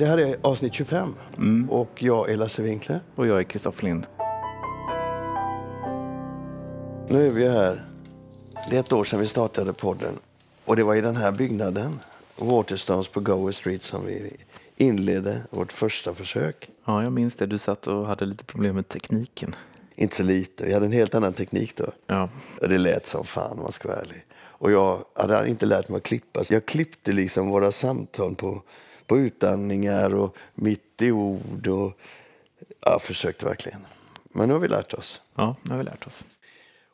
Det här är avsnitt 25 Mm. och jag är Lasse Winkler. Och jag är Kristoffer Lind. Nu är vi här. Det är ett år sedan vi startade podden och det var i den här byggnaden, Waterstones på Gower Street, som vi inledde vårt första försök. Ja, jag minns det. Du satt och hade lite problem med tekniken. Inte så lite, vi hade en helt annan teknik då. Ja, Det lät som fan om man ska vara ärlig. Och jag hade inte lärt mig att klippa. Så jag klippte liksom våra samtal på, på utandningar och mitt i ord. Och, jag försökte verkligen. Men nu har vi lärt oss. ja nu har vi lärt oss.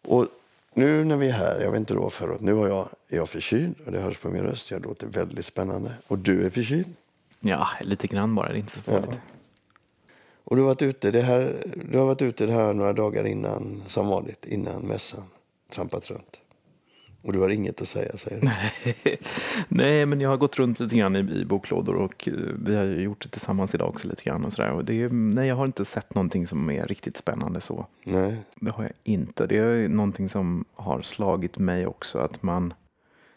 Och nu när vi är här, jag vet inte då förut, nu har jag, är jag förkyld och det hörs på min röst. Jag låter väldigt spännande. Och du är förkyld. Ja, lite grann bara. Det är inte så farligt. Ja. Och du har varit ute, det här, du har varit ute det här några dagar innan, som vanligt, innan mässan. Trampat runt. Och du har inget att säga, säger du. Nej, men jag har gått runt lite grann i, i boklådor och eh, vi har ju gjort det tillsammans idag också lite grann och sådär. Och det är, nej, jag har inte sett någonting som är riktigt spännande så. Nej. Det har jag inte. Det är någonting som har slagit mig också att man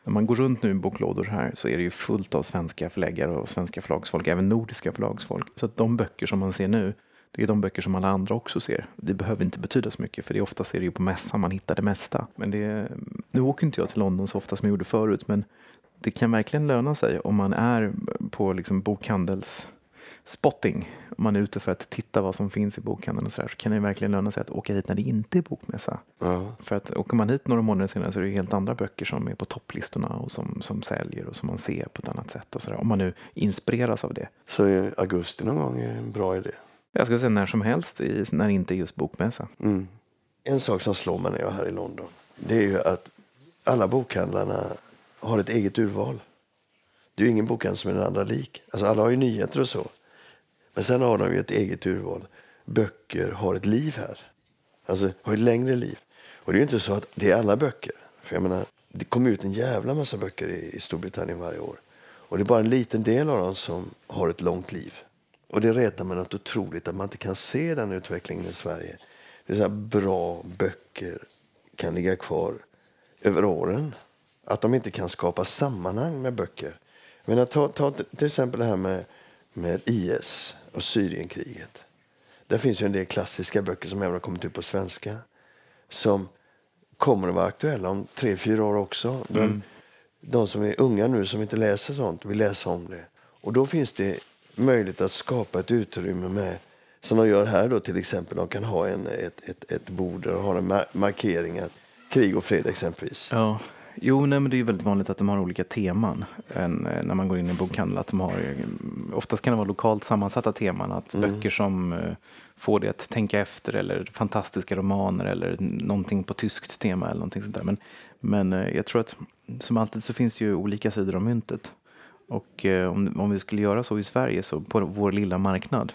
när man går runt nu i boklådor här så är det ju fullt av svenska förläggare och svenska förlagsfolk, även nordiska förlagsfolk. Så att de böcker som man ser nu, det är de böcker som alla andra också ser. Det behöver inte betyda så mycket för det är oftast är det ju på mässan man hittar det mesta. Men det, nu åker inte jag till London så ofta som jag gjorde förut men det kan verkligen löna sig om man är på liksom bokhandels spotting. Om man är ute för att titta vad som finns i bokhandeln och så, där, så kan det verkligen löna sig att åka hit när det inte är bokmässa. Ja. För att åker man hit några månader senare så är det helt andra böcker som är på topplistorna och som, som säljer och som man ser på ett annat sätt. Och så där, om man nu inspireras av det. Så augusti någon gång är en bra idé. Jag skulle säga när som helst i, när det inte är just bokmässa. Mm. En sak som slår mig när jag är här i London, det är ju att alla bokhandlarna har ett eget urval. Det är ju ingen bokhandel som är den andra lik. Alltså alla har ju nyheter och så. Men sen har de ju ett eget urval. Böcker har ett liv här. Alltså har ett längre liv. Och det är ju inte så att det är alla böcker. För jag menar, det kommer ut en jävla massa böcker i, i Storbritannien varje år. Och det är bara en liten del av dem som har ett långt liv. Och det retar mig något otroligt att man inte kan se den utvecklingen i Sverige. Det är så bra böcker kan ligga kvar över åren. Att de inte kan skapa sammanhang med böcker. Jag menar, ta, ta till exempel det här med, med IS och Syrienkriget. Där finns ju en del klassiska böcker som även har kommit ut på svenska. Som kommer att vara aktuella om tre, fyra år också. De, de som är unga nu som inte läser sånt vill läsa om det. Och då finns det möjlighet att skapa ett utrymme med som de gör här då till exempel. De kan ha en, ett, ett, ett bord där de har en mar- markering att krig och fred exempelvis. Ja. Jo, nej, men det är väldigt vanligt att de har olika teman än, eh, när man går in i en bokhandel. Att de har, eh, oftast kan det vara lokalt sammansatta teman. Att böcker som eh, får det att tänka efter eller fantastiska romaner eller någonting på tyskt tema eller någonting sånt där. Men, men jag tror att som alltid så finns det ju olika sidor av myntet. Och eh, om, om vi skulle göra så i Sverige, så på vår lilla marknad,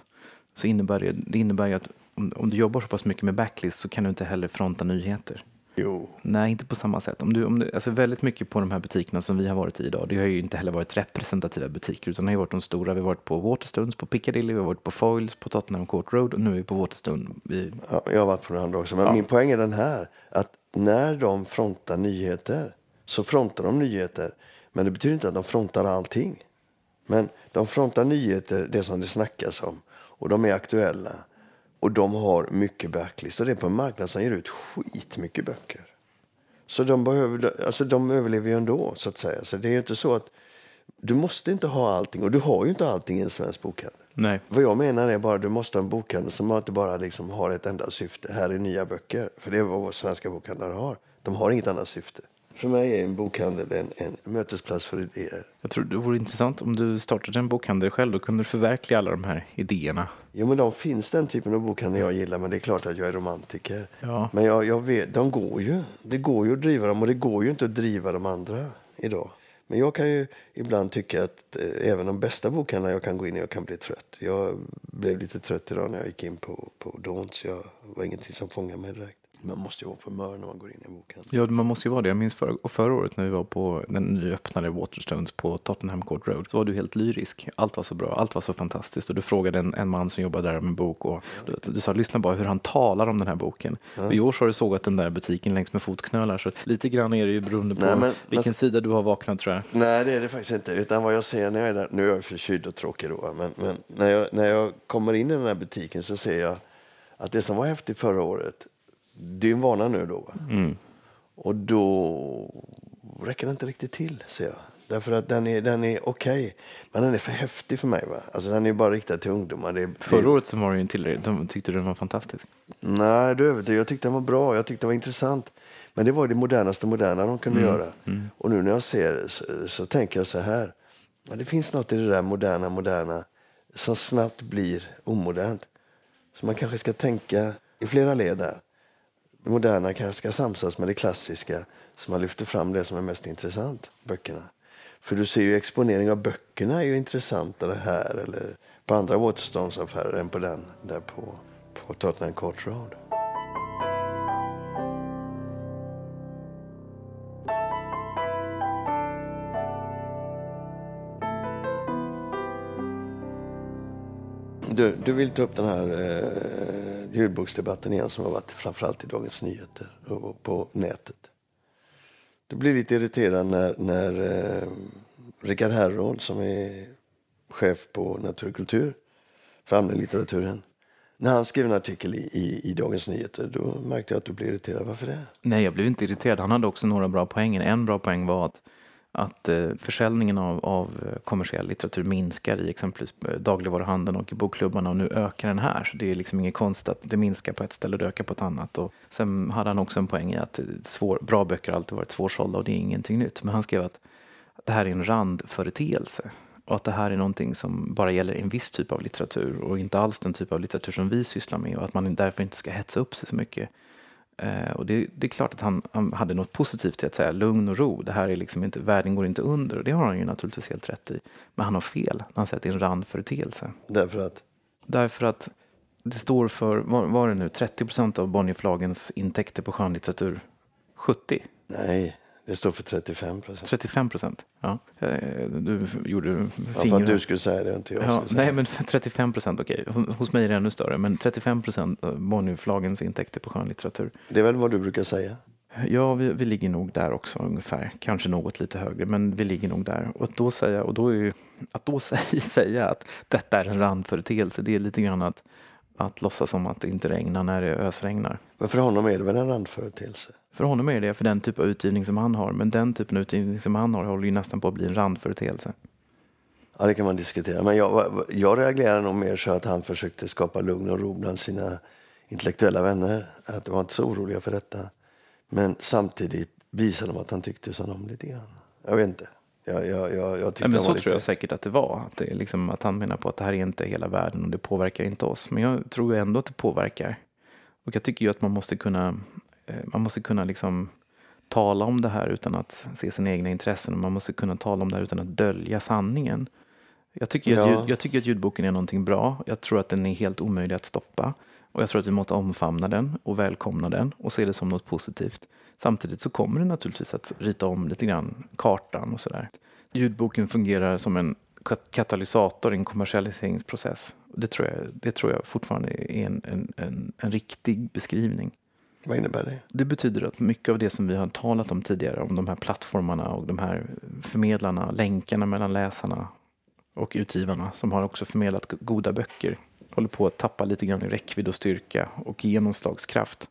så innebär det, det innebär ju att om, om du jobbar så pass mycket med backlist så kan du inte heller fronta nyheter. Jo, Nej, inte på samma sätt. Om du, om du, alltså väldigt mycket på de här butikerna som vi har varit i idag, det har ju inte heller varit representativa butiker, utan det har ju varit de stora. Vi har varit på Waterstones på Piccadilly, vi har varit på Foyles på Tottenham Court Road och nu är vi på Waterstone. Vi, ja, jag har varit på den andra också. Men min poäng är den här. Att när de frontar nyheter så frontar de nyheter. Men det betyder inte att de frontar allting. Men de frontar nyheter, det som det snackas om. Och de är aktuella. Och de har mycket backlist. Och det är på en marknad som ger ut skitmycket böcker. Så de, behöver, alltså de överlever ju ändå, så att säga. Så det är inte så att du måste inte ha allting. Och du har ju inte allting i en svensk bokhandel. nej. Vad jag menar är bara att du måste ha en bokhandel som inte bara liksom har ett enda syfte. Här är nya böcker. För det är vad svenska bokhandlare har. De har inget annat syfte. För mig är en bokhandel en, en mötesplats för idéer. Jag tror det vore intressant om du startade en bokhandel själv. Då kunde du förverkliga alla de här idéerna. Jo, men de finns den typen av bokhandel jag gillar, men det är klart att jag är romantiker. Ja. Men jag, jag vet, de går ju. Det går ju att driva dem och det går ju inte att driva de andra idag. Men jag kan ju ibland tycka att eh, även de bästa bokhandlarna jag kan gå in i, jag kan bli trött. Jag blev lite trött idag när jag gick in på, på så jag var ingenting som fångade mig direkt. Man måste ju vara på humör när man går in i en bokhandel. Ja, man måste ju vara det. Jag minns för, och förra året när vi var på den nyöppnade Waterstones på Tottenham Court Road så var du helt lyrisk. Allt var så bra, allt var så fantastiskt. Och du frågade en, en man som jobbade där om en bok och du, du sa lyssna bara hur han talar om den här boken. Ja. Och I år så har du sågat den där butiken längs med fotknölar så lite grann är det ju beroende på Nej, men- vilken men- sida du har vaknat tror jag. Nej, det är det faktiskt inte. Utan vad jag ser när jag är där, nu är jag förkyld och tråkig då, men, men när, jag, när jag kommer in i den här butiken så ser jag att det som var häftigt förra året, det är en vana nu då. Mm. Och då räcker det inte riktigt till, ser jag. Därför att den är, den är okej, men den är för häftig för mig. Va? Alltså den är bara riktad till ungdomar. Det är, Förra året så var det ju en till, de tyckte den var fantastisk. Nej, du överdriver. Jag tyckte den var bra, jag tyckte den var intressant. Men det var det modernaste moderna de kunde göra. Och nu när jag ser så, så tänker jag så här. Ja, det finns något i det där moderna, moderna som snabbt blir omodernt. Så man kanske ska tänka i flera led där. Det moderna kanske ska samsas med det klassiska så man lyfter fram det som är mest intressant, böckerna. För du ser ju exponering av böckerna är ju intressantare här eller på andra Waterstones-affärer än på den där på, på Tottenham Court Road. Du, du vill ta upp den här eh, ljudboksdebatten igen som har varit framförallt i Dagens Nyheter och på nätet. Du blir lite irriterad när, när eh, Rickard Herrod som är chef på Natur och kultur för allmänlitteraturen. När han skrev en artikel i, i, i Dagens Nyheter då märkte jag att du blev irriterad. Varför det? Nej, jag blev inte irriterad. Han hade också några bra poänger. En bra poäng var att, att eh, försäljningen av, av eh, kommersiell litteratur minskar i exempelvis eh, dagligvaruhandeln och i bokklubbarna och nu ökar den här. Så det är liksom inget konstigt att det minskar på ett ställe och det ökar på ett annat. Och sen hade han också en poäng i att svår, bra böcker alltid varit svårsålda och det är ingenting nytt. Men han skrev att, att det här är en randföreteelse. Och att det här är någonting som bara gäller en viss typ av litteratur och inte alls den typ av litteratur som vi sysslar med och att man därför inte ska hetsa upp sig så mycket. Eh, och det, det är klart att han, han hade något positivt till att säga lugn och ro. Det här är liksom inte, världen går inte under och det har han ju naturligtvis helt rätt i. Men han har fel när han säger att det är en randföreteelse. Därför att Därför att det står för, vad var det nu, 30 procent av Bonnierförlagens intäkter på skönlitteratur. 70? nej, det står för 35 procent. 35 procent? Ja. Eh, Du gjorde Ja, för fingrar. att du skulle säga det, inte jag Ja, nej, men 35 procent, okej. Hos mig är det ännu större. Men 35 procent av Bonnierförlagens intäkter på skönlitteratur. det. är väl vad du brukar säga? Ja, vi, vi ligger nog där också ungefär. Kanske något lite högre, men vi ligger nog där. Och att då säga, och då är ju, att då säga, säga att detta är en randföreteelse, det är lite grann att, att låtsas som att det inte regnar när det ösregnar. Men för honom är det väl en randföreteelse? För honom är det för den typ av utgivning som han har, men den typen av utgivning som han har håller ju nästan på att bli en randföreteelse. Ja, det kan man diskutera. Men jag, jag reagerar nog mer så att han försökte skapa lugn och ro bland sina intellektuella vänner. Att de var inte så oroliga för detta. Men samtidigt visade de att han tyckte som dem lite grann. Jag vet inte. Jag, jag, jag, jag tyckte Ja, men så var tror jag lite... säkert att det var. Att, det liksom, att han menar på att det här är inte hela världen och det påverkar inte oss. Men jag tror ändå att det påverkar. Och jag tycker ju att man måste kunna, eh, man måste kunna liksom tala om det här utan att se sina egna intressen. Och man måste kunna tala om det här utan att dölja sanningen. Jag tycker, att, Ja. ljud, jag tycker att ljudboken är någonting bra. Jag tror att den är helt omöjlig att stoppa. Och jag tror att vi måste omfamna den och välkomna den och se det som något positivt. Samtidigt så kommer det naturligtvis att rita om lite grann kartan och sådär. Ljudboken fungerar som en kat- katalysator i en kommersialiseringsprocess. Det tror jag, det tror jag fortfarande är en, en, en, en riktig beskrivning. Vad innebär det? Det betyder att mycket av det som vi har talat om tidigare, om de här plattformarna och de här förmedlarna, länkarna mellan läsarna och utgivarna som har också förmedlat goda böcker, håller på att tappa lite grann i räckvidd och styrka och genomslagskraft.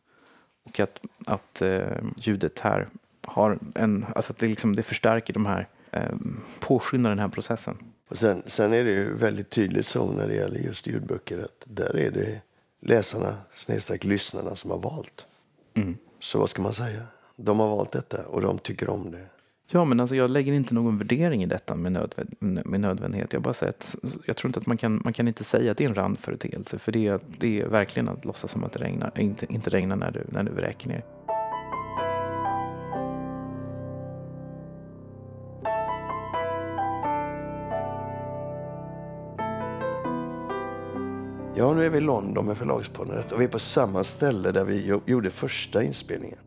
Och att, att eh, ljudet här har en, alltså att det, liksom, det förstärker de här, eh, påskyndar den här processen. Och sen, sen är det ju väldigt tydligt så när det gäller just ljudböcker att där är det läsarna, snedstreck lyssnarna, som har valt. Mm. Så vad ska man säga? De har valt detta och de tycker om det. Ja, men alltså jag lägger inte någon värdering i detta med, nödvän- med nödvändighet. Jag bara säger att jag tror inte att man kan, man kan inte säga att det är en randföreteelse. För det, är- det är verkligen att låtsas som att det regnar, inte, inte regnar när det, när det vräker ner. Ja, nu är vi i London med Förlagspodden och vi är på samma ställe där vi gjorde första inspelningen.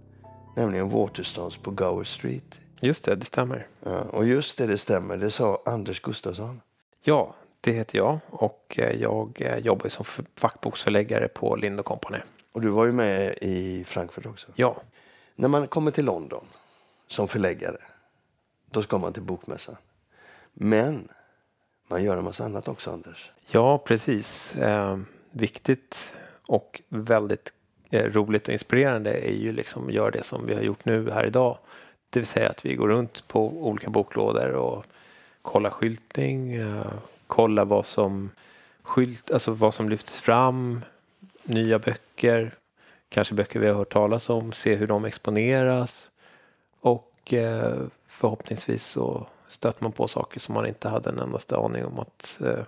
Nämligen Waterstones på Gower Street. Just det, det stämmer. Ja, och just det, det stämmer. Det sa Anders Gustafsson. Ja, det heter jag och eh, jag eh, jobbar som fackboksförläggare på Lind Company. Och du var ju med i Frankfurt också. Ja. När man kommer till London som förläggare, då ska man till bokmässan. Men man gör en massa annat också, Anders. Ja, precis. Eh, viktigt och väldigt eh, roligt och inspirerande är ju liksom att göra det som vi har gjort nu här idag. Det vill säga att vi går runt på olika boklådor och kollar skyltning, eh, kollar vad som, skylt, alltså vad som lyfts fram, nya böcker, kanske böcker vi har hört talas om, se hur de exponeras och eh, förhoppningsvis så stöter man på saker som man inte hade en endaste aning om att eh,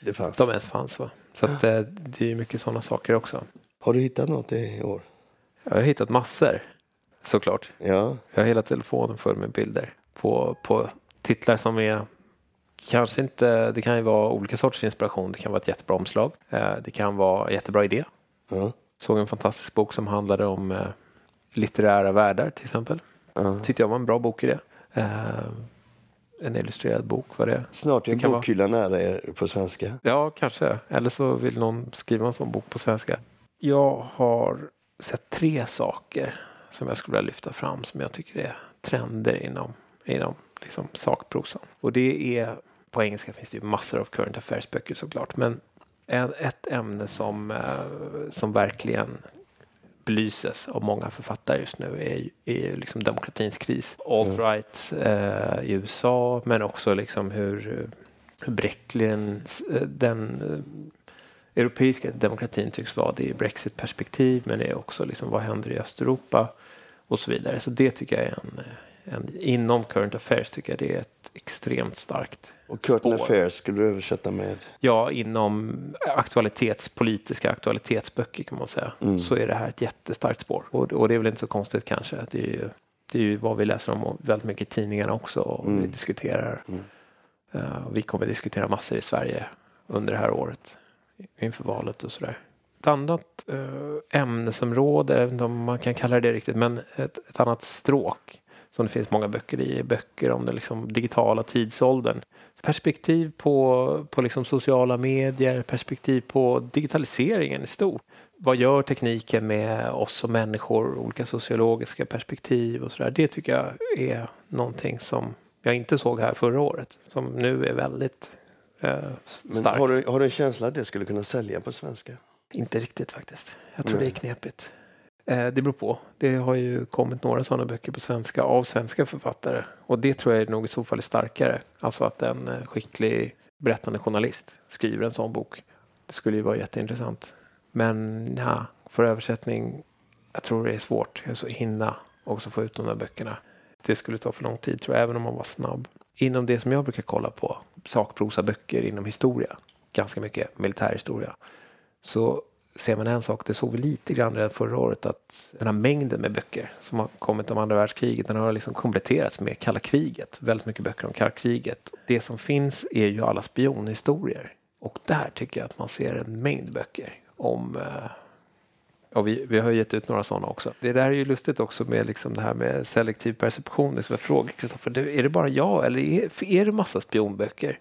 det fanns. de ens fanns. Va? Så att, eh, det är mycket sådana saker också. Har du hittat något i år? Jag har hittat massor såklart. Ja. Jag har hela telefonen full med bilder på, på titlar som är kanske inte, det kan ju vara olika sorters inspiration. Det kan vara ett jättebra omslag. Eh, det kan vara en jättebra idé. Ja. Såg en fantastisk bok som handlade om litterära världar till exempel. Ja. Tyckte jag var en bra bok i det. Eh, en illustrerad bok var det. Snart är en bokhylla nära er på svenska. Ja, kanske. Eller så vill någon skriva en sån bok på svenska. Jag har sett tre saker som jag skulle vilja lyfta fram som jag tycker är trender inom, inom liksom sakprosan. Och det är, på engelska finns det ju massor av current affairs-böcker såklart, men en, ett ämne som, eh, som verkligen belyses av många författare just nu är, är liksom demokratins kris. Alt-right eh, i USA, men också liksom hur, hur bräcklig den, den eh, europeiska demokratin tycks vara. Det är Brexit-perspektiv, men det är också liksom vad händer i Östeuropa och så vidare. Så det tycker jag är en, en inom current affairs tycker jag det är ett extremt starkt Och Curtain spår. Affairs skulle du översätta med? Ja, inom aktualitetspolitiska aktualitetsböcker kan man säga, så är det här ett jättestarkt spår. Och, och det är väl inte så konstigt kanske. Det är ju, det är ju vad vi läser om väldigt mycket i tidningarna också och vi diskuterar. Eh, och vi kommer diskutera massor i Sverige under det här året inför valet och sådär. Ett annat eh, ämnesområde, jag vet inte om man kan kalla det det riktigt, men ett, ett annat stråk som det finns många böcker i, böcker om den liksom digitala tidsåldern. Perspektiv på, på liksom sociala medier, perspektiv på digitaliseringen i stort. Vad gör tekniken med oss som människor, olika sociologiska perspektiv och sådär. Det tycker jag är någonting som jag inte såg här förra året, som nu är väldigt eh, Men starkt. har du, har du en känsla att det skulle kunna sälja på svenska? Inte riktigt faktiskt. Jag tror Nej. det är knepigt. Eh, det beror på. Det har ju kommit några sådana böcker på svenska av svenska författare. Och det tror jag är nog i så fall är starkare. Alltså att en eh, skicklig berättande journalist skriver en sån bok. Det skulle ju vara jätteintressant. Men ja, för översättning, jag tror det är svårt. Alltså hinna också få ut de där böckerna. Det skulle ta för lång tid tror jag, även om man var snabb. Inom det som jag brukar kolla på, sakprosa böcker inom historia, ganska mycket militärhistoria, så ser man en sak, det såg vi lite grann redan förra året, att den här mängden med böcker som har kommit om andra världskriget, den har liksom kompletterats med kalla kriget. Väldigt mycket böcker om kalla kriget. Det som finns är ju alla spionhistorier. Och där tycker jag att man ser en mängd böcker om eh, och vi, vi har gett ut några sådana också. Det där är ju lustigt också med liksom det här med selektiv perception. Det är som jag frågar Kristoffer, är det bara jag eller är, är det massa spionböcker?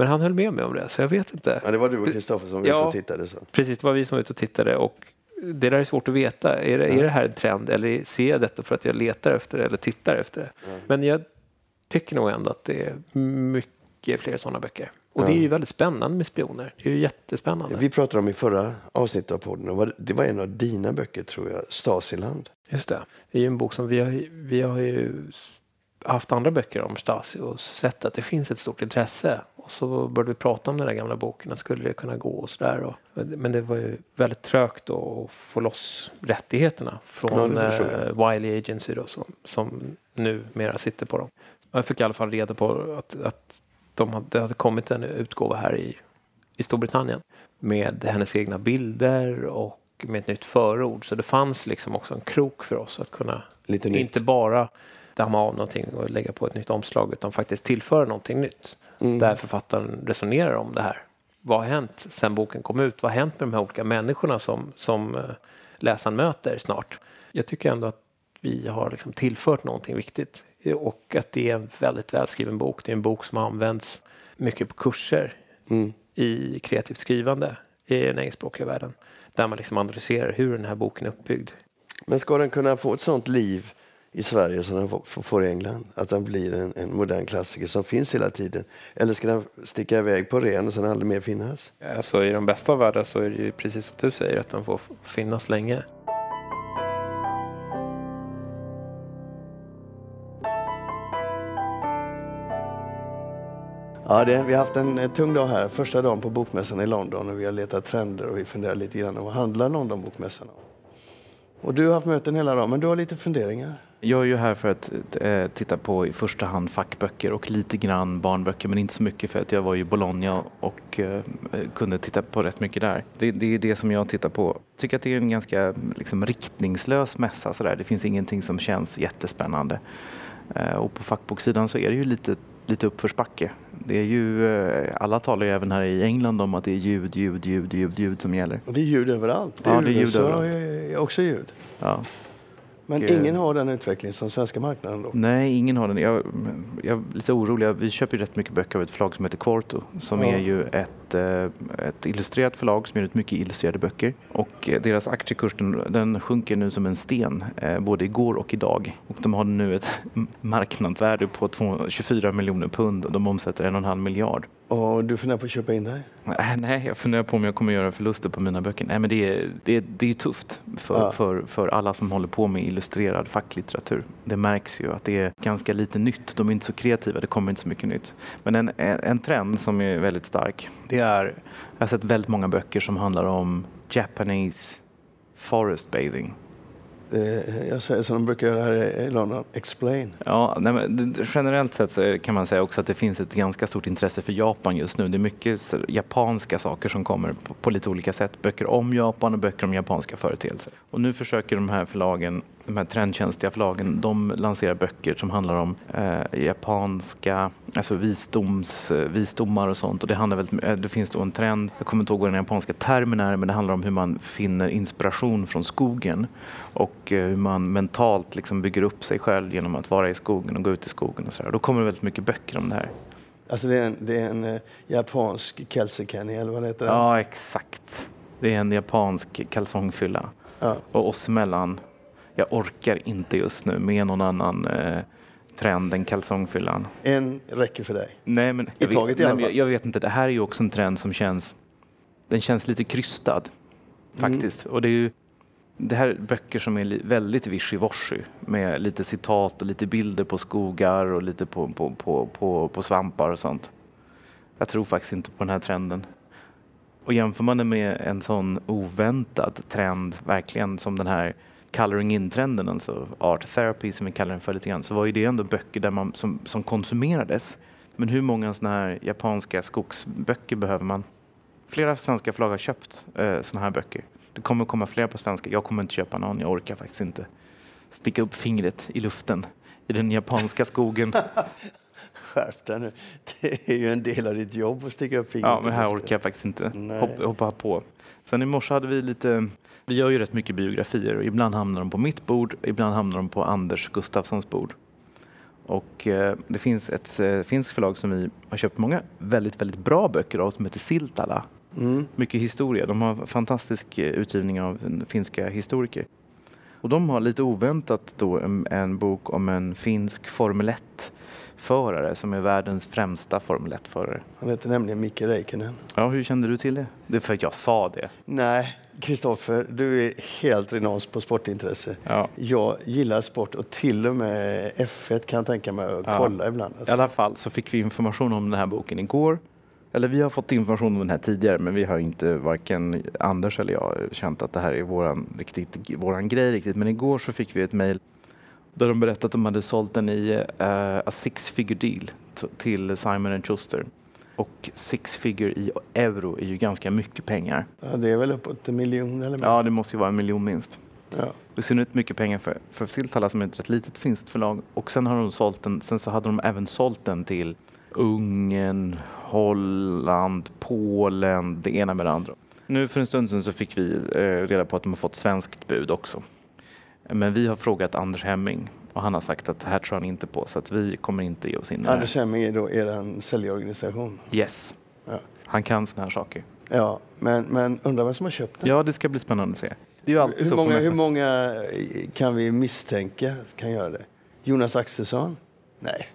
Men han höll med mig om det, så jag vet inte. Ja, det var du och Kristoffer som var Ja. ute och tittade. Så. Precis, det var vi som var ute och tittade och det där är svårt att veta. Är det, är det här en trend eller ser jag detta för att jag letar efter det eller tittar efter det? Men jag tycker nog ändå att det är mycket fler sådana böcker. Och det är ju väldigt spännande med spioner. Det är ju jättespännande. Vi pratade om i förra avsnittet av podden, och det var en av dina böcker tror jag, Stasiland. Just det. Det är ju en bok som vi har, vi har ju haft andra böcker om Stasi och sett att det finns ett stort intresse. Och så började vi prata om den där gamla boken, att skulle det kunna gå och sådär. Men det var ju väldigt trögt att få loss rättigheterna Ja, från jag. eh, Wiley Agency då, som, som numera sitter på dem. Jag fick i alla fall reda på att, att de hade, det hade kommit en utgåva här i, i Storbritannien med hennes egna bilder och med ett nytt förord. Så det fanns liksom också en krok för oss att kunna Lite nytt. inte bara damma av någonting och lägga på ett nytt omslag utan faktiskt tillföra någonting nytt. Där författaren resonerar om det här. vad har hänt sen boken kom ut? Vad har hänt med de här olika människorna som, som eh, läsaren möter snart? Jag tycker ändå att vi har liksom tillfört någonting viktigt och att det är en väldigt välskriven bok. Det är en bok som används mycket på kurser Mm. i kreativt skrivande i den engelskspråkiga världen. Där man liksom analyserar hur den här boken är uppbyggd. Men ska den kunna få ett sånt liv i Sverige som den får- i England? Att den blir en, en modern klassiker som finns hela tiden? Eller ska den sticka iväg på ren och sen aldrig mer finnas? Alltså i de bästa av världar så är det ju precis som du säger att den får finnas länge. Ja, det, vi har haft en, en tung dag här. Första dagen på Bokmässan i London och vi har letat trender och vi funderar lite grann om vad handlar Londonbokmässan om? Och du har haft möten hela dagen, men du har lite funderingar. Jag är ju här för att eh, titta på i första hand fackböcker och lite grann barnböcker men inte så mycket för att jag var i Bologna och eh, kunde titta på rätt mycket där. Det, det är det som jag tittar på. Jag tycker att det är en ganska liksom, riktningslös mässa sådär. Det finns ingenting som känns jättespännande. Eh, och på fackboksidan så är det ju lite, lite uppförsbacke. Det är ju, eh, alla talar ju även här i England om att det är ljud, ljud, ljud, ljud, ljud som gäller. Det är ljud överallt. Ja, det är ljud USA överallt. är också ljud. Ja. Men Och, eh, ingen har den utveckling som svenska marknaden då. Nej, ingen har den. Jag, jag är lite orolig. Vi köper ju rätt mycket böcker av ett förlag som heter Quarto som Ja. är ju ett, eh, ett illustrerat förlag som gör ut mycket illustrerade böcker. Och eh, deras aktiekurs den, den sjunker nu som en sten äh, både igår och idag. Och de har nu ett marknadsvärde på 2 24 miljoner pund och de omsätter en och en halv miljard. Och du funderar på att köpa in dig? Äh, nej, jag funderar på om jag kommer göra förluster på mina böcker. Nej, men det är, det är, det är tufft för, Ja. för, för alla som håller på med illustrerad facklitteratur. Det märks ju att det är ganska lite nytt. De är inte så kreativa, det kommer inte så mycket nytt. Men en, en en trend som är väldigt stark, det är, jag har sett väldigt många böcker som handlar om Japanese forest bathing. Eh, Jag säger som de brukar göra här i London, explain. Ja, men det- generellt sett kan man säga också att det finns ett ganska stort intresse för Japan just nu. Det är mycket japanska saker som kommer på, på lite olika sätt. Böcker om Japan och böcker om japanska företeelser. Och nu försöker de här förlagen, de här trendkänsliga förlagen, de lanserar böcker som handlar om eh, japanska, alltså visdoms, eh, visdomar och sånt. Och det, handlar väldigt, eh, det finns då en trend, jag kommer inte ihåg vad den japanska termen är, men det handlar om hur man finner inspiration från skogen och eh, hur man mentalt liksom bygger upp sig själv genom att vara i skogen och gå ut i skogen och så där. Då kommer det väldigt mycket böcker om det här. Alltså det är en, det är en eh, japansk Kelsekenny, eller vad det heter. Ja, exakt. Det är en japansk kalsongfylla. Ja. Och oss emellan, jag orkar inte just nu med någon annan eh, trend än kalsongfyllan. En räcker för dig. Nej, men I jag, taget vet, i alla fall. jag, jag vet inte, det här är ju också en trend som känns, den känns lite krystad Mm. faktiskt. Och det är ju det här är böcker som är väldigt wishy-washy med lite citat och lite bilder på skogar och lite på, på, på, på, på svampar och sånt. Jag tror faktiskt inte på den här trenden. Och jämför man det med en sån oväntad trend, verkligen som den här coloring in-trenden, alltså art therapy som vi kallar den för lite grann, så var ju det ändå böcker där man, som, som konsumerades. Men hur många såna här japanska skogsböcker behöver man? Flera svenska förlag har köpt eh, såna här böcker. Det kommer komma fler på svenska. Jag kommer inte köpa någon, jag orkar faktiskt inte sticka upp fingret i luften i den japanska skogen. Skärp dig nu. Det är ju en del av ditt jobb att sticka upp fingret Ja, men här orkar jag faktiskt inte hoppa, hoppa på. Sen i morse hade vi lite, vi gör ju rätt mycket biografier och ibland hamnar de på mitt bord, ibland hamnar de på Anders Gustafssons bord. Och eh, det finns ett eh, finskt förlag som vi har köpt många väldigt, väldigt bra böcker av som heter Siltala. Mm. Mycket historia. De har fantastisk eh, utgivning av finska historiker. Och de har lite oväntat då en, en bok om en finsk Formel 1-förare som är världens främsta Formel 1-förare. Han heter nämligen Micke Räikkönen. Ja, hur kände du till det? Det är för att jag sa det. Nej, Kristoffer, du är helt renons på sportintresse. Ja. Jag gillar sport och till och med F1 kan jag tänka mig att Ja. kolla ibland. I Alltså. alla fall så fick vi information om den här boken igår. Eller vi har fått information om den här tidigare men vi har inte varken Anders eller jag känt att det här är våran, riktigt, våran grej riktigt. Men igår så fick vi ett mejl där de berättade att de hade sålt den i uh, a six figure deal till Simon Schuster. Och six figure i euro är ju ganska mycket pengar. Ja, det är väl uppåt en miljon eller mer. Ja, det måste ju vara en miljon minst. Ja. Ser ut mycket pengar för, för Siltala som är ett rätt litet finskt förlag. Och sen har de sålt den, sen så hade de även sålt den till Ungern, Holland, Polen, det ena med det andra. Nu för en stund sedan så fick vi eh, reda på att de har fått svenskt bud också. Men vi har frågat Anders Hemming och han har sagt att det här tror han inte på så att vi kommer inte ge oss in i det Anders. Hemming är då er säljorganisation. Yes. Ja. Han kan såna här saker. Ja, men, men undrar vem som har köpt den? Ja, det ska bli spännande att se. Det är ju alltid hur, så många, hur många kan vi misstänka kan göra det? Jonas Axelsson? Nej.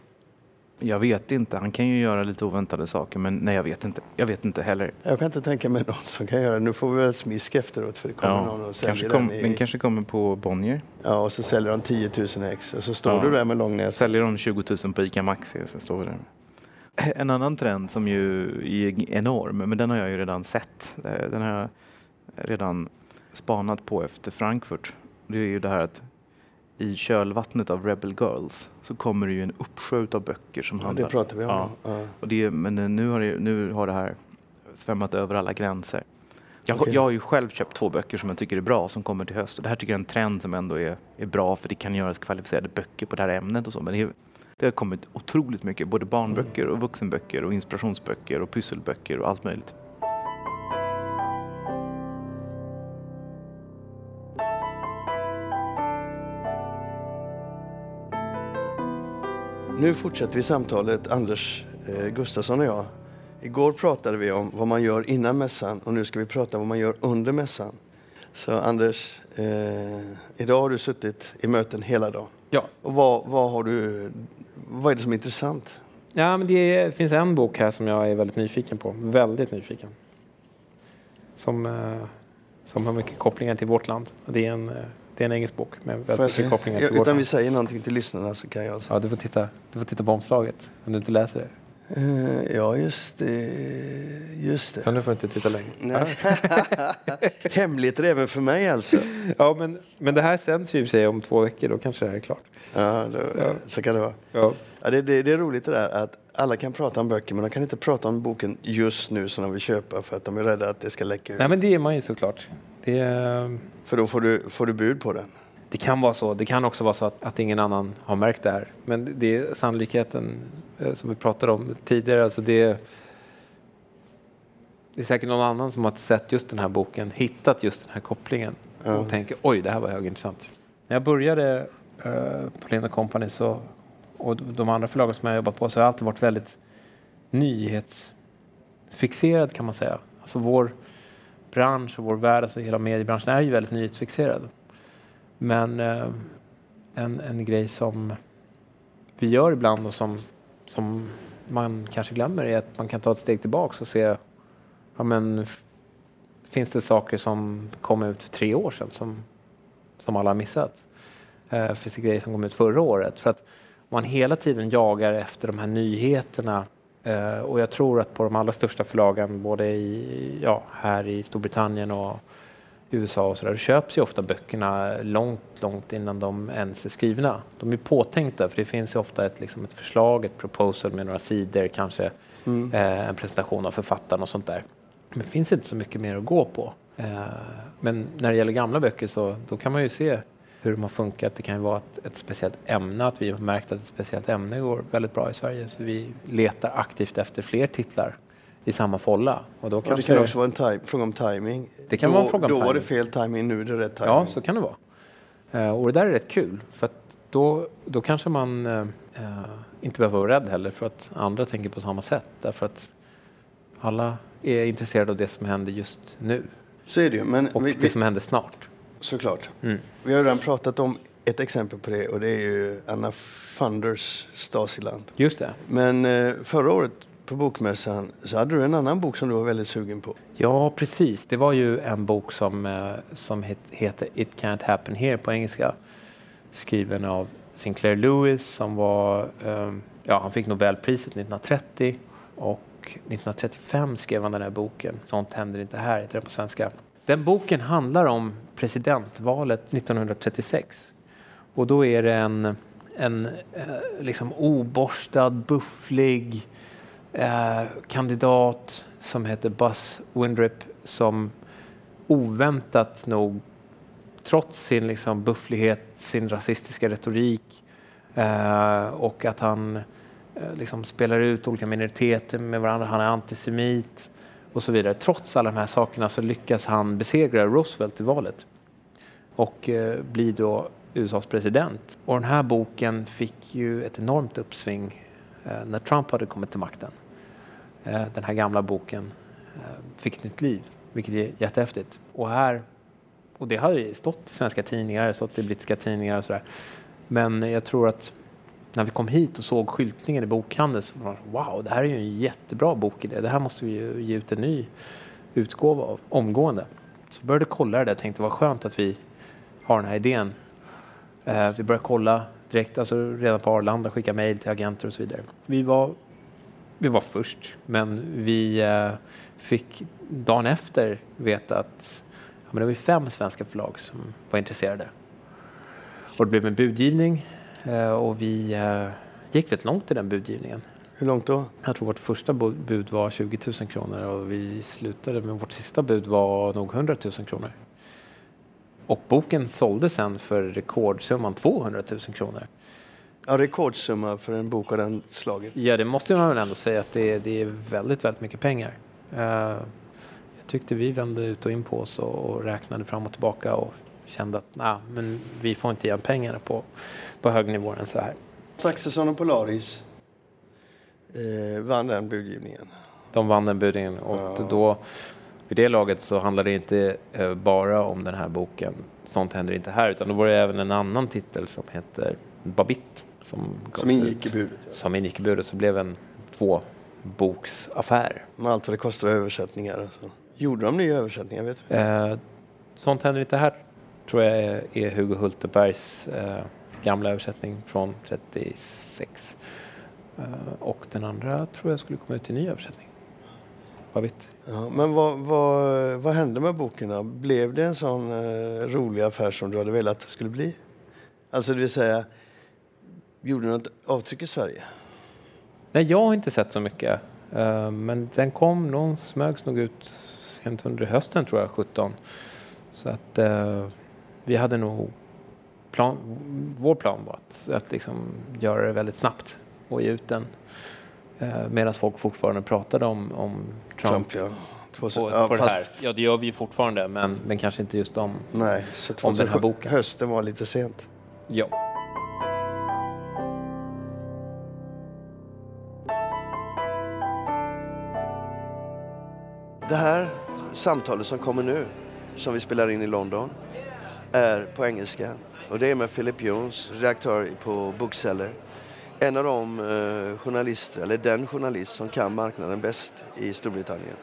Jag vet inte. Han kan ju göra lite oväntade saker, men nej, jag vet inte. Jag vet inte heller. Jag kan inte tänka mig någon som kan göra det. Nu får vi väl smisk efteråt för det kommer Ja, någon och kanske säljer kom, den. Den I, kanske kommer på Bonnier. ja, och så säljer de 10 000 ex och så står Ja. du där med lång näsa. Säljer de 20 000 på ICA Maxi så står vi där. En annan trend som ju är enorm, men den har jag ju redan sett. Eh, Den har jag redan spanat på efter Frankfurt. Det är ju det här att i kölvattnet av Rebel Girls så kommer det ju en uppsjö av böcker som Ja, handlar det pratar vi om. Ja. Ja. Och det, men eh, nu har, det, nu har det här svämmat över alla gränser. Jag, Okej. jag har ju själv köpt två böcker som jag tycker är bra som kommer till höst. Och det här tycker jag är en trend som ändå är, är bra för det kan göras kvalificerade böcker på det här ämnet och så. Men det, det har kommit otroligt mycket, både barnböcker och vuxenböcker och inspirationsböcker och pysselböcker och allt möjligt. Nu fortsätter vi samtalet, Anders eh, Gustafsson och jag. Igår pratade vi om vad man gör innan mässan och nu ska vi prata om vad man gör under mässan. Så Anders, eh, idag har du suttit i möten hela dagen. Ja. Och vad, vad, har du, vad är det som är intressant? Ja, men det finns en bok här som jag är väldigt nyfiken på. Väldigt nyfiken. Som, eh, som har mycket kopplingar till vårt land. Det är en, eh, det är en engelsk bok med väldigt mycket kopplingar Ja, till vårt utan vi säger någonting till lyssnarna så kan jag... Ja, du får, titta, du får titta på omslaget om du inte läser det. Eh, ja, just det. Just Så det. nu får du inte titta längre. Hemligheter även för mig alltså. Ja, men, men det här sänds ju i sig om två veckor. Då kanske det här är klart. Ja, då, Ja. så kan det vara. Ja. Ja, det, det, det är roligt det där att alla kan prata om böcker men de kan inte prata om boken just nu som de vill köpa för att de är rädda att det ska läcka ut. Nej, men det är man ju såklart. Det, För då får du, får du bud på den. det kan vara så. Det kan också vara så att, att ingen annan har märkt det här. Men det är sannolikheten eh, som vi pratade om tidigare. Alltså det, det är säkert någon annan som har sett just den här boken, hittat just den här kopplingen Ja. och tänker oj, det här var högintressant. När jag började eh, på Linda Company så, och de andra förlagen som jag jobbat på så har jag alltid varit väldigt nyhetsfixerad kan man säga. Alltså vår bransch och vår värld, alltså hela mediebranschen är ju väldigt nyhetsfixerad. Men eh, en, en grej som vi gör ibland och som, som man kanske glömmer är att man kan ta ett steg tillbaka och se ja, men, finns det saker som kom ut för tre år sedan som, som alla har missat? Eh, finns det grejer som kom ut förra året? För att man hela tiden jagar efter de här nyheterna eh, och jag tror att på de allra största förlagen, både i, ja, här i Storbritannien och USA och så där, köps ju ofta böckerna långt, långt innan de ens är skrivna. De är påtänkta för det finns ju ofta ett, liksom ett förslag, ett proposal med några sidor, kanske Mm. eh, en presentation av författaren och sånt där. Men det finns inte så mycket mer att gå på. Eh, men när det gäller gamla böcker så då kan man ju se hur de har funkat. Det kan ju vara ett, ett speciellt ämne, att vi har märkt att ett speciellt ämne går väldigt bra i Sverige. Så vi letar aktivt efter fler titlar i samma folla. Och då Och det kanske kan också vara en time, fråga om timing. Det kan då, vara en fråga om Då var det timing. fel timing, nu är det rätt timing. Ja, så kan det vara. Eh, och det där är rätt kul. För att då, då kanske man eh, eh, inte behöver vara rädd heller för att andra tänker på samma sätt. Därför att alla är intresserade av det som händer just nu Så är det ju. Men och vi, det som händer snart. Såklart. Mm. Vi har redan pratat om ett exempel på det och det är ju Anna Funders Stasiland. Just det. Men eh, förra året på Bokmässan så hade du en annan bok som du var väldigt sugen på. Ja, precis. Det var ju en bok som, eh, som het, heter It Can't Happen Here på engelska. Skriven av Sinclair Lewis som var, ehm, ja han fick Nobelpriset 1930 och 1935 skrev han den här boken. Sånt händer inte här, heter den på svenska. Den boken handlar om presidentvalet 1936. Och då är det en, en eh, liksom oborstad, bufflig eh, kandidat som heter Buzz Windrip som oväntat nog, trots sin liksom bufflighet, sin rasistiska retorik eh, och att han eh, liksom spelar ut olika minoriteter med varandra. Han är antisemit och så vidare. Trots alla de här sakerna så lyckas han besegra Roosevelt i valet och eh, blir då USAs president. Och den här boken fick ju ett enormt uppsving eh, när Trump hade kommit till makten. Eh, den här gamla boken fick ett nytt liv, vilket är jättehäftigt. Och här, och det har stått i svenska tidningar, stått i brittiska tidningar och sådär. Men jag tror att när vi kom hit och såg skyltningen i bokhandeln så var det wow, det här är ju en jättebra bokidé. Det här måste vi ju ge ut en ny utgåva av omgående. Så började kolla det där och tänkte vad skönt att vi har den här idén. Eh, vi började kolla direkt, alltså redan på Arlanda, skicka mejl till agenter och så vidare. Vi var, vi var först, men vi eh, fick dagen efter veta att ja, men det var fem svenska förlag som var intresserade. Och det blev en budgivning eh, och vi gick rätt långt i den budgivningen. Hur långt då? Jag tror vårt första bu- bud var 20 000 kronor och vi slutade med vårt sista bud var nog 100 000 kronor. Och boken sålde sen för rekordsumman 200 000 kronor. Ja, rekordsumma för en bok av den slaget. Ja, det måste man väl ändå säga att det är, det är väldigt, väldigt mycket pengar. Eh, jag tyckte vi vände ut och in på oss och, och räknade fram och tillbaka och kände att nah, men vi får inte igen pengarna på, på hög nivå än så här. Saxesson och Polaris eh, vann den budgivningen. De vann den budgivningen och Ja. då vid det laget så handlade det inte eh, bara om den här boken. Sånt händer inte här utan då var det även en annan titel som heter Babit. Som, Som ingick i budet. Som ingick i budet så blev en tvåboksaffär. Med allt vad det kostar översättningar. Så. Gjorde de nya översättningar? Vet du? Eh, sånt händer inte här tror jag är, är Hugo Hultebergs eh, gamla översättning från 36. Eh, och den andra tror jag skulle komma ut i ny översättning. Vet? Ja, men vad, vad, vad hände med boken då? Blev det en sån eh, rolig affär som du hade velat att det skulle bli? Alltså det vill säga, gjorde du något avtryck i Sverige? Nej, jag har inte sett så mycket. Eh, men den kom, någon smögs nog ut sent under hösten tror jag, 17. Så att eh, vi hade nog plan, vår plan var att, att liksom göra det väldigt snabbt och ge ut den. Eh, Medan folk fortfarande pratade om, om Trump, Trump, ja. på, 2000, på ja, det här. Ja, det gör vi fortfarande, men, men kanske inte just om... Nej, så Om den här 2007 boken. hösten var lite sent. Ja. Det här samtalet som kommer nu, som vi spelar in i London, är på engelska. Och det är med Philip Jones, redaktör på Bookseller. En av de eh, journalister, eller den journalist som kan marknaden bäst i Storbritannien.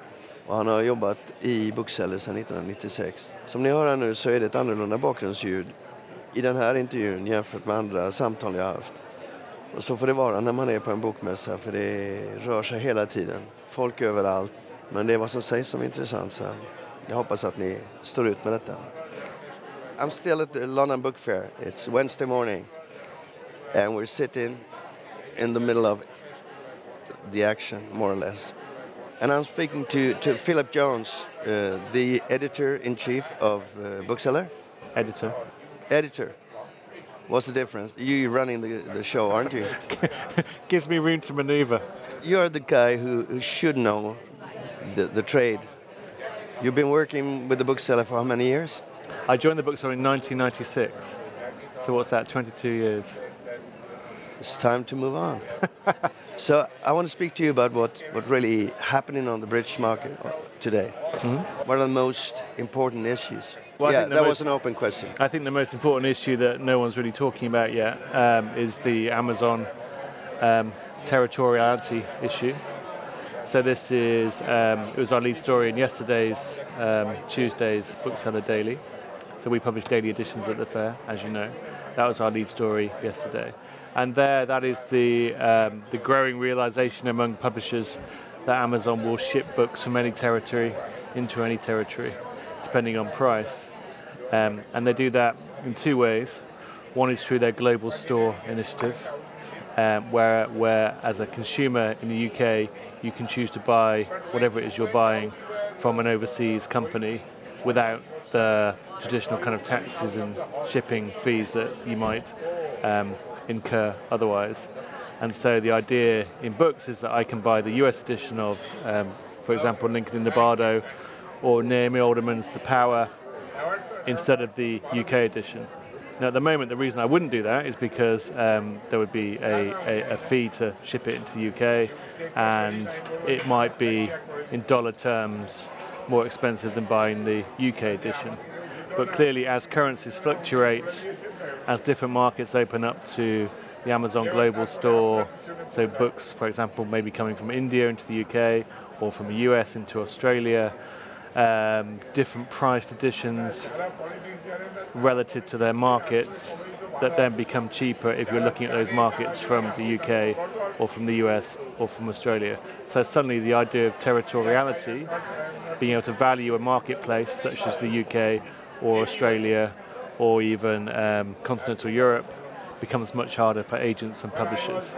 Och han har jobbat i Bookseller sedan 1996. Som ni hör här nu så är det ett annorlunda bakgrundsljud i den här intervjun jämfört med andra samtal jag har haft. Och så får det vara när man är på en bokmässa för det rör sig hela tiden. Folk överallt. Men det är vad som sägs som är intressant så jag hoppas att ni står ut med detta. I'm still at the London Book Fair. It's Wednesday morning and we're sitting in the middle of the action more or less. And I'm speaking to, to Philip Jones, uh, the editor-in-chief of uh, Bookseller. editor. Editor. What's the difference? You're running the, the show, aren't you? Gives me room to maneuver. You're the guy who, who should know the, the trade. You've been working with the bookseller for how many years? I joined the bookstore in 1996. So what's that? 22 years. It's time to move on. so I want to speak to you about what, what really happening on the British market today. What are the most important issues? Well, yeah, that most- was an open question. I think the most important issue that no one's really talking about yet um, is the Amazon um, territoriality issue. So this is um, it was our lead story in yesterday's um, Tuesday's Bookseller Daily. So we publish daily editions at the fair, as you know. That was our lead story yesterday, and there that is the um, the growing realization among publishers that Amazon will ship books from any territory into any territory, depending on price. Um, and they do that in two ways. One is through their global store initiative, um, where, where as a consumer in the UK, you can choose to buy whatever it is you're buying from an overseas company without the traditional kind of taxes and shipping fees that you might um, incur otherwise. And so the idea in books is that I can buy the US edition of, um, for example, Lincoln in Bardo or Naomi Alderman's The Power instead of the UK edition. Now, at the moment, the reason I wouldn't do that is because um, there would be a, a, a, fee to ship it into the UK, and it might be, in dollar terms, more expensive than buying the UK edition. But clearly, as currencies fluctuate, as different markets open up to the Amazon Global Store, so books, for example, maybe coming from India into the UK or from the US into Australia, um, different priced editions relative to their markets that then become cheaper if you're looking at those markets from the UK or from the US or from Australia. So suddenly the idea of territoriality, being able to value a marketplace such as the UK or Australia or even um, continental Europe becomes much harder for agents and publishers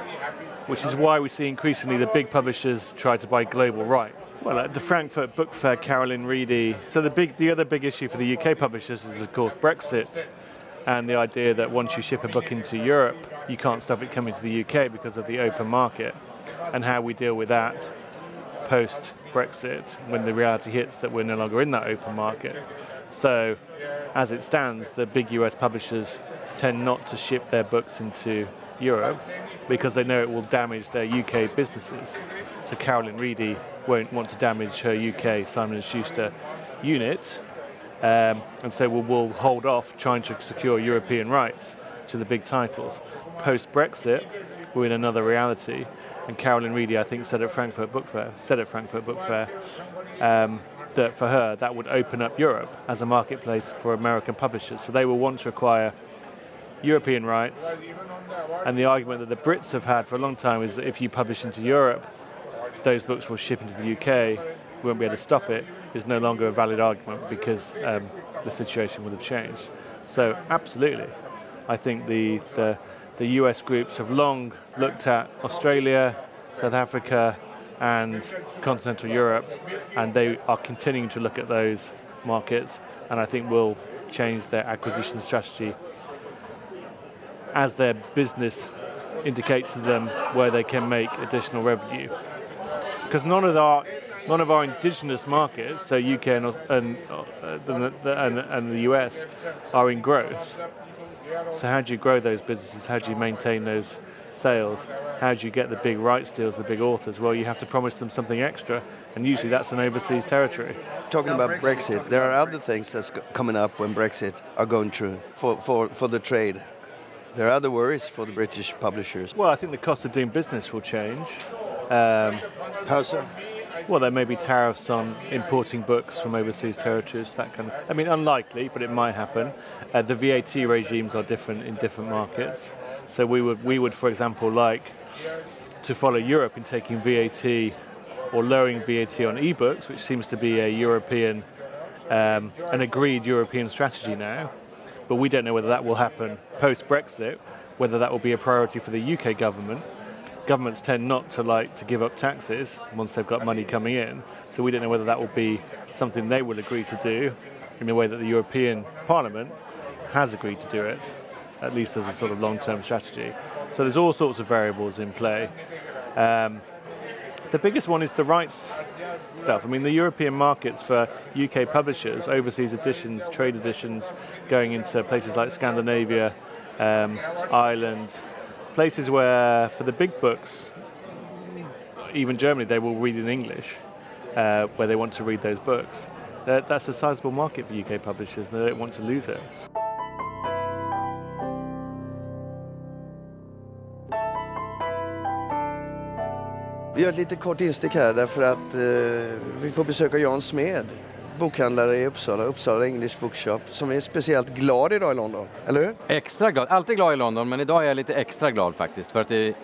which is why we see increasingly the big publishers try to buy global rights. Well, at the Frankfurt Book Fair, Carolyn Reedy. So the big, the other big issue for the UK publishers is of course Brexit, and the idea that once you ship a book into Europe, you can't stop it coming to the UK because of the open market, and how we deal with that post Brexit when the reality hits that we're no longer in that open market. So, as it stands, the big US publishers tend not to ship their books into Europe because they know it will damage their UK businesses. So Carolyn Reedy won't want to damage her UK Simon & Schuster unit, um, and so we'll, we'll hold off trying to secure European rights to the big titles. Post Brexit, we're in another reality, and Carolyn Reedy, I think, said at Frankfurt Book Fair, said at Frankfurt Book Fair, um, that for her that would open up Europe as a marketplace for American publishers. So they will want to acquire European rights. And the argument that the Brits have had for a long time is that if you publish into Europe, those books will ship into the UK, we won't be able to stop it, is no longer a valid argument because um, the situation would have changed. So, absolutely, I think the, the, the US groups have long looked at Australia, South Africa, and continental Europe, and they are continuing to look at those markets, and I think will change their acquisition strategy as their business indicates to them where they can make additional revenue. Because none of our none of our indigenous markets, so UK and and, uh, and, and the US, are in growth. So how do you grow those businesses? How do you maintain those sales? How do you get the big rights deals, the big authors? Well, you have to promise them something extra, and usually that's an overseas territory. Talking about Brexit, there are other things that's coming up when Brexit are going through for, for, for the trade there are other worries for the British publishers. Well, I think the cost of doing business will change. Um, How so? Well, there may be tariffs on importing books from overseas territories. That can, I mean, unlikely, but it might happen. Uh, the VAT regimes are different in different markets. So we would, we would, for example, like to follow Europe in taking VAT or lowering VAT on e-books, which seems to be a European, um, an agreed European strategy now but we don't know whether that will happen post Brexit, whether that will be a priority for the UK government. Governments tend not to like to give up taxes once they've got money coming in, so we don't know whether that will be something they will agree to do in the way that the European Parliament has agreed to do it, at least as a sort of long term strategy. So there's all sorts of variables in play. Um, the biggest one is the rights stuff. I mean, the European markets for UK publishers, overseas editions, trade editions, going into places like Scandinavia, um, Ireland, places where for the big books, even Germany, they will read in English, uh, where they want to read those books. that's a sizable market for UK publishers, and they don't want to lose it. Vi gör ett lite kort instick här därför att eh, vi får besöka Jan Smed, bokhandlare i Uppsala, Uppsala English Bookshop, som är speciellt glad idag i London, eller hur? Extra glad, alltid glad i London, men idag är jag lite extra glad faktiskt. För att, det,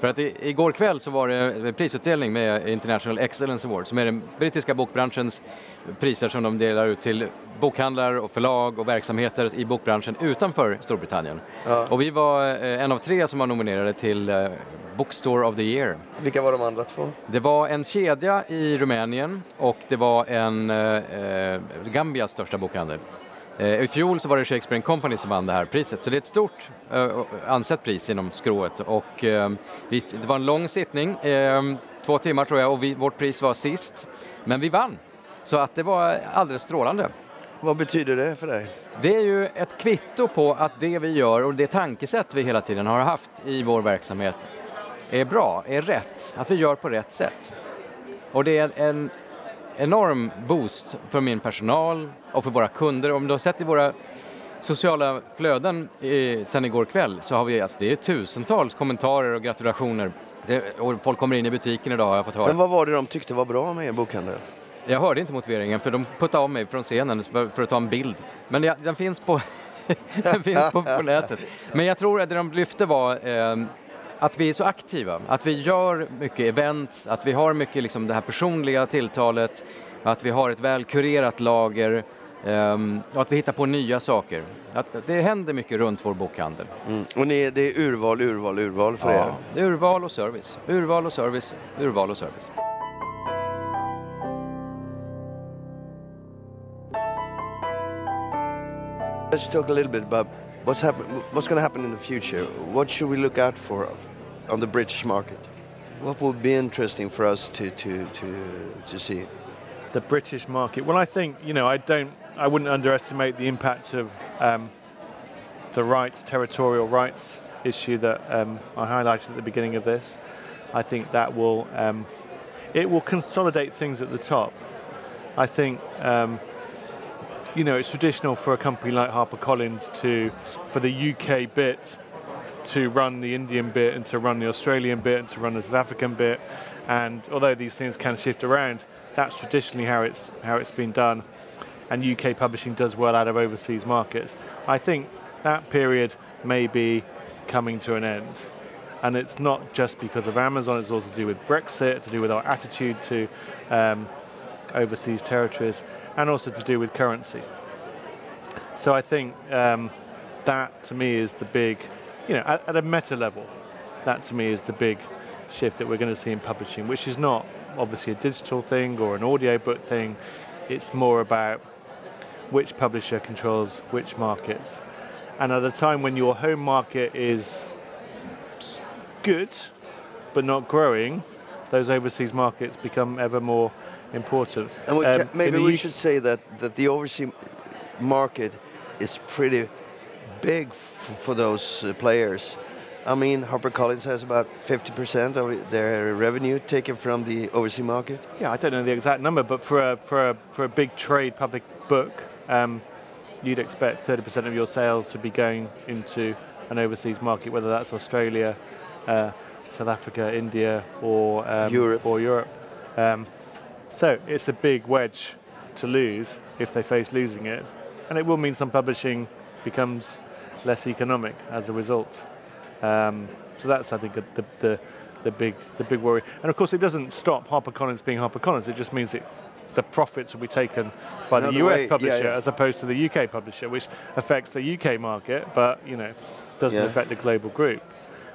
för att det, igår kväll så var det prisutdelning med International Excellence Award, som är den brittiska bokbranschens priser som de delar ut till bokhandlar och förlag och verksamheter i bokbranschen utanför Storbritannien. Ja. Och vi var eh, en av tre som var nominerade till eh, Bookstore of the Year. Vilka var de andra två? Det var en kedja i Rumänien och det var en eh, eh Gambias största bokhandel. Eh, I fjol så var det Shakespeare Company som vann det här priset, så det är ett stort eh, ansett pris inom skrået. Och, eh, vi, det var en lång sittning, två timmar tror jag, och vi, vårt pris var sist. Men vi vann, så att det var alldeles strålande. Vad betyder det för dig? Det är ju ett kvitto på att det vi gör och det tankesätt vi hela tiden har haft i vår verksamhet är bra, är rätt, att vi gör på rätt sätt. Och det är en enorm boost för min personal och för våra kunder. Om du har sett i våra sociala flöden i, sen igår kväll så har vi, alltså, det är tusentals kommentarer och gratulationer. Det, och folk kommer in i butiken idag har jag fått höra. Men vad var det de tyckte var bra med er bokhandel? Jag hörde inte motiveringen för de puttade av mig från scenen för, för att ta en bild. Men det, den finns, på, den finns på, på nätet. Men jag tror att det de lyfte var eh, att vi är så aktiva, att vi gör mycket events, att vi har mycket liksom det här personliga tilltalet, att vi har ett väl kurerat lager um, och att vi hittar på nya saker. Att det händer mycket runt vår bokhandel. Mm. Och ni, det är urval, urval, urval för er? Ja, urval och service. Urval och service, urval och service. Let's talk a little bit about what's what's going to happen in the future. What should we look out for on the British market? What would be interesting for us to to to to see? the British market. Well, I think you know I don't, I wouldn't underestimate the impact of um, the rights, territorial rights issue that um, I highlighted at the beginning of this. I think that will um, it will consolidate things at the top. I think um, you know it's traditional for a company like HarperCollins to for the UK bit to run the Indian bit and to run the Australian bit and to run the South African bit. And although these things can shift around, that's traditionally how it's how it's been done. And UK publishing does well out of overseas markets. I think that period may be coming to an end. And it's not just because of Amazon, it's also to do with Brexit, to do with our attitude to um, overseas territories, and also to do with currency. So I think um, that to me is the big, you know, at, at a meta level, that to me is the big shift that we're going to see in publishing, which is not obviously a digital thing or an audio book thing. It's more about which publisher controls which markets. And at a time when your home market is good but not growing, those overseas markets become ever more important. And we Um, maybe we should say that that the overseas market is pretty big f- for those uh, players. I mean, HarperCollins has about 50% of their revenue taken from the overseas market. Yeah, I don't know the exact number, but for a for a for a big trade public book, um, you'd expect 30% of your sales to be going into an overseas market, whether that's Australia, uh, South Africa, India, or um, Europe. Or Europe. Um, so it's a big wedge to lose if they face losing it, and it will mean some publishing becomes less economic as a result. Um, so that's, I think, the, the, the, big the big worry. And of course, it doesn't stop HarperCollins being HarperCollins. It just means that the profits will be taken by the US way, yeah, publisher yeah. as opposed to the UK publisher, which affects the UK market, but you know doesn't Yeah. affect the global group.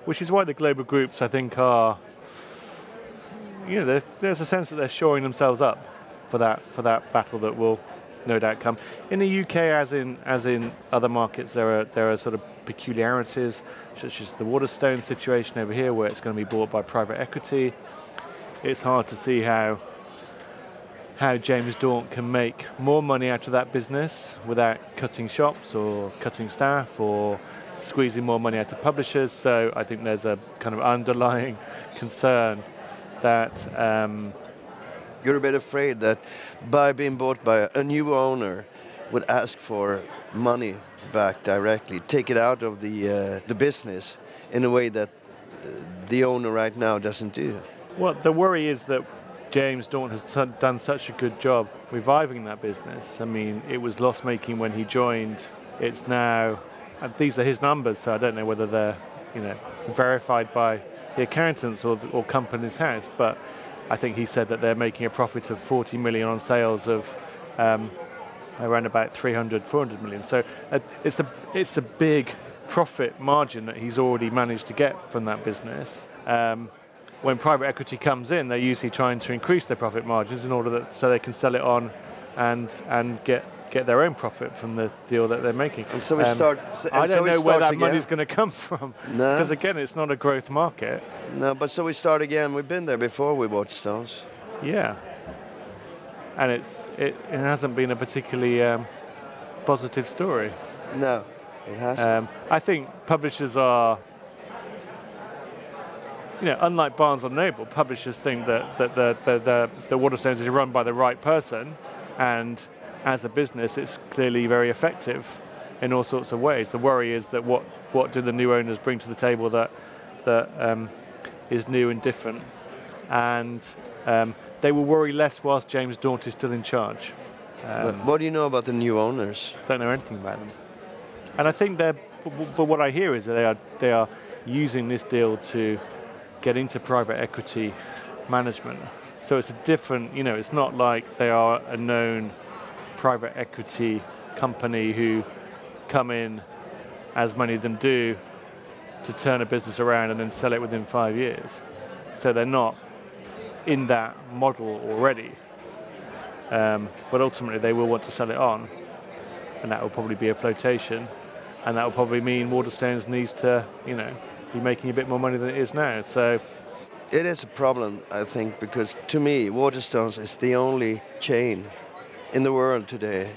Which is why the global groups, I think, are you know there's a sense that they're shoring themselves up for that for that battle that will no doubt come. In the UK, as in as in other markets, there are there are sort of peculiarities, such as the Waterstone situation over here, where it's going to be bought by private equity. It's hard to see how how James Daunt can make more money out of that business without cutting shops or cutting staff or squeezing more money out of publishers. So I think there's a kind of underlying concern that. Um, You're a bit afraid that by being bought by a new owner would ask for money back directly, take it out of the uh, the business in a way that uh, the owner right now doesn't do. Well, the worry is that James Daunt has done such a good job reviving that business. I mean, it was loss making when he joined. It's now, and these are his numbers, so I don't know whether they're, you know, verified by the accountants or, or company's house, but I think he said that they're making a profit of 40 million on sales of um, around about 300, 400 million. So uh, it's a it's a big profit margin that he's already managed to get from that business. Um, when private equity comes in, they're usually trying to increase their profit margins in order that so they can sell it on and and get get their own profit from the deal that they're making. And so we Um, start. s- I so don't we know where that again. money's going to come from No, because again, it's not a growth market. no, but so we start again. We've been there before We with Watchstones. Yeah, and it's it, it hasn't been a particularly um, positive story. No, it has. Um, I think publishers are, you know, unlike Barnes and Noble, publishers think that, that the, the, the, the Waterstones is run by the right person, and as a business, it's clearly very effective in all sorts of ways. The worry is that what, what do the new owners bring to the table that, that um, is new and different? And um, they will worry less whilst James Daunt is still in charge. Um, what do you know about the new owners? don't know anything about them. And I think they're, but but what I hear is that they are, they are using this deal to get into private equity management. So it's a different, you know, it's not like they are a known private equity company who come in, as many of them do, to turn a business around and then sell it within five years. So they're not in that model already. Um, but ultimately, they will want to sell it on and that will probably be a flotation, and that will probably mean Waterstones needs to, you know, be making a bit more money than it is now. So It is a problem, I think, because to me, Waterstones is the only chain in the world today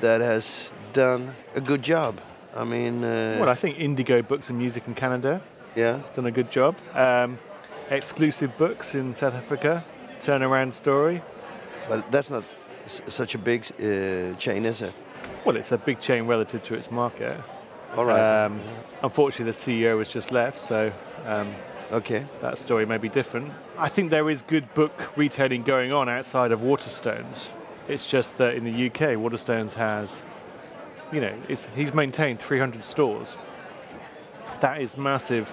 that has done a good job. I mean, uh, well, I think Indigo Books and Music in Canada yeah, done a good job. Um, exclusive Books in South Africa, turnaround story. but that's not s- such a big uh, chain, is it? Well, it's a big chain relative to its market. All right. Um, unfortunately, the CEO has just left, so um, okay. that story may be different. I think there is good book retailing going on outside of Waterstones. It's just that in the UK, Waterstones has, you know, he's maintained 300 stores. That is massive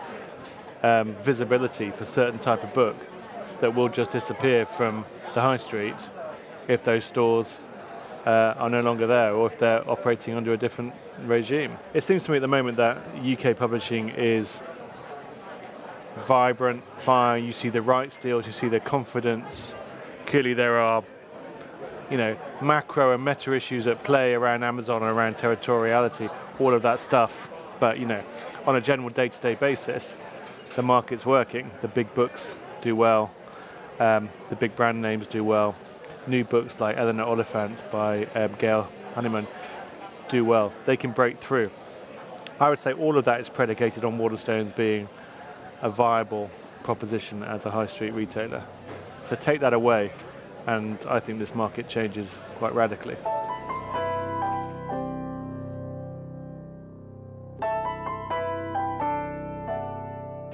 um, visibility for certain type of book that will just disappear from the high street if those stores uh, are no longer there or if they're operating under a different regime. It seems to me at the moment that UK publishing is vibrant, fine. You see the rights deals, you see the confidence. Clearly, there are, you know, macro and meta issues at play around Amazon and around territoriality, all of that stuff. But you know, on a general day-to-day basis, the market's working. The big books do well. Um, the big brand names do well. New books like Eleanor Oliphant by um, Gail Honeyman do well. They can break through. I would say all of that is predicated on Waterstones being a viable proposition as a high street retailer. So take that away, and I think this market changes quite radically.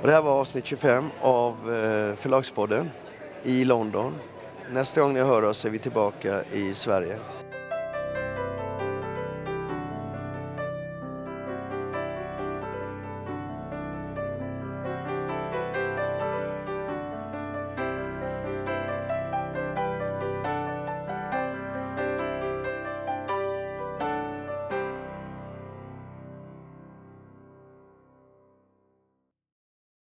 Och det här var avsnitt 25 av eh, Förlagspodden i London. Nästa gång ni hör oss är vi tillbaka i Sverige.